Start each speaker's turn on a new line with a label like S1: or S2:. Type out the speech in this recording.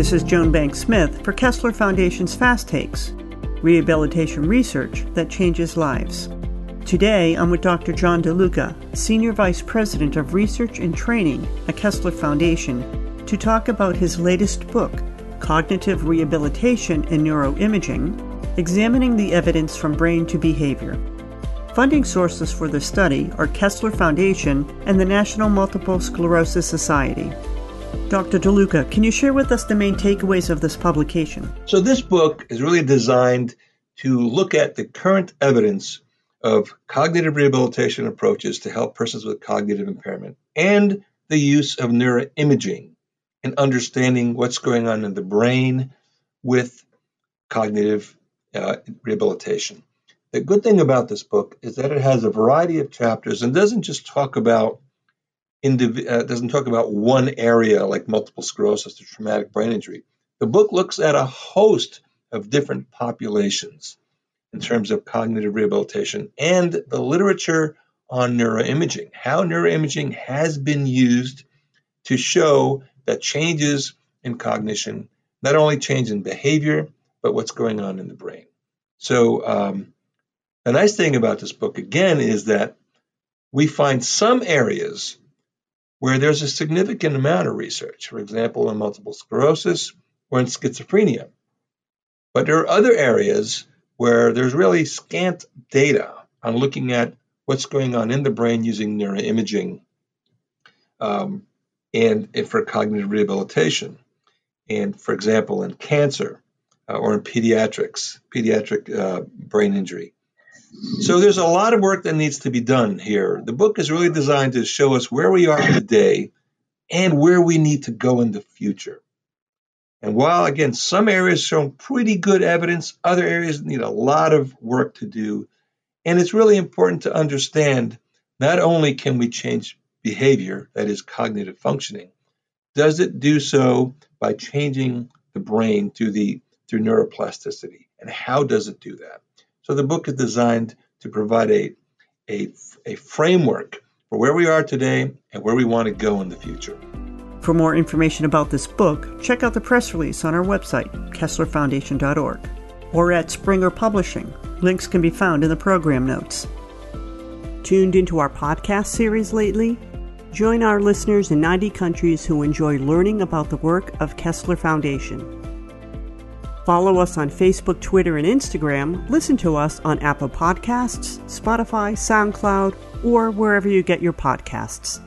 S1: This is Joan Banks-Smith for Kessler Foundation's Fast Takes Rehabilitation Research that Changes Lives. Today, I'm with Dr. John DeLuca, Senior Vice President of Research and Training at Kessler Foundation, to talk about his latest book, Cognitive Rehabilitation and Neuroimaging Examining the Evidence from Brain to Behavior. Funding sources for the study are Kessler Foundation and the National Multiple Sclerosis Society. Dr. DeLuca, can you share with us the main takeaways of this publication?
S2: So, this book is really designed to look at the current evidence of cognitive rehabilitation approaches to help persons with cognitive impairment and the use of neuroimaging in understanding what's going on in the brain with cognitive uh, rehabilitation. The good thing about this book is that it has a variety of chapters and doesn't just talk about indiv- uh, doesn't talk about one area like multiple sclerosis or traumatic brain injury. The book looks at a host of different populations in terms of cognitive rehabilitation and the literature on neuroimaging, how neuroimaging has been used to show that changes in cognition not only change in behavior, but what's going on in the brain. So, um, the nice thing about this book, again, is that we find some areas where there's a significant amount of research, for example, in multiple sclerosis or in schizophrenia. But there are other areas where there's really scant data on looking at what's going on in the brain using neuroimaging um, and, for cognitive rehabilitation. And for example, in cancer uh, or in pediatrics, pediatric uh, brain injury. So there's a lot of work that needs to be done here. The book is really designed to show us where we are today and where we need to go in the future. And while, again, some areas show pretty good evidence, other areas need a lot of work to do. And it's really important to understand not only can we change behavior, that is cognitive functioning, does it do so by changing the brain through the through neuroplasticity? And how does it do that? So the book is designed to provide a, a, a framework for where we are today and where we want to go in the future.
S1: For more information about this book, check out the press release on our website, KesslerFoundation.org, or at Springer Publishing. Links can be found in the program notes. Tuned into our podcast series lately? Join our listeners in 90 countries who enjoy learning about the work of Kessler Foundation. Follow us on Facebook, Twitter, and Instagram. Listen to us on Apple Podcasts, Spotify, SoundCloud, or wherever you get your podcasts.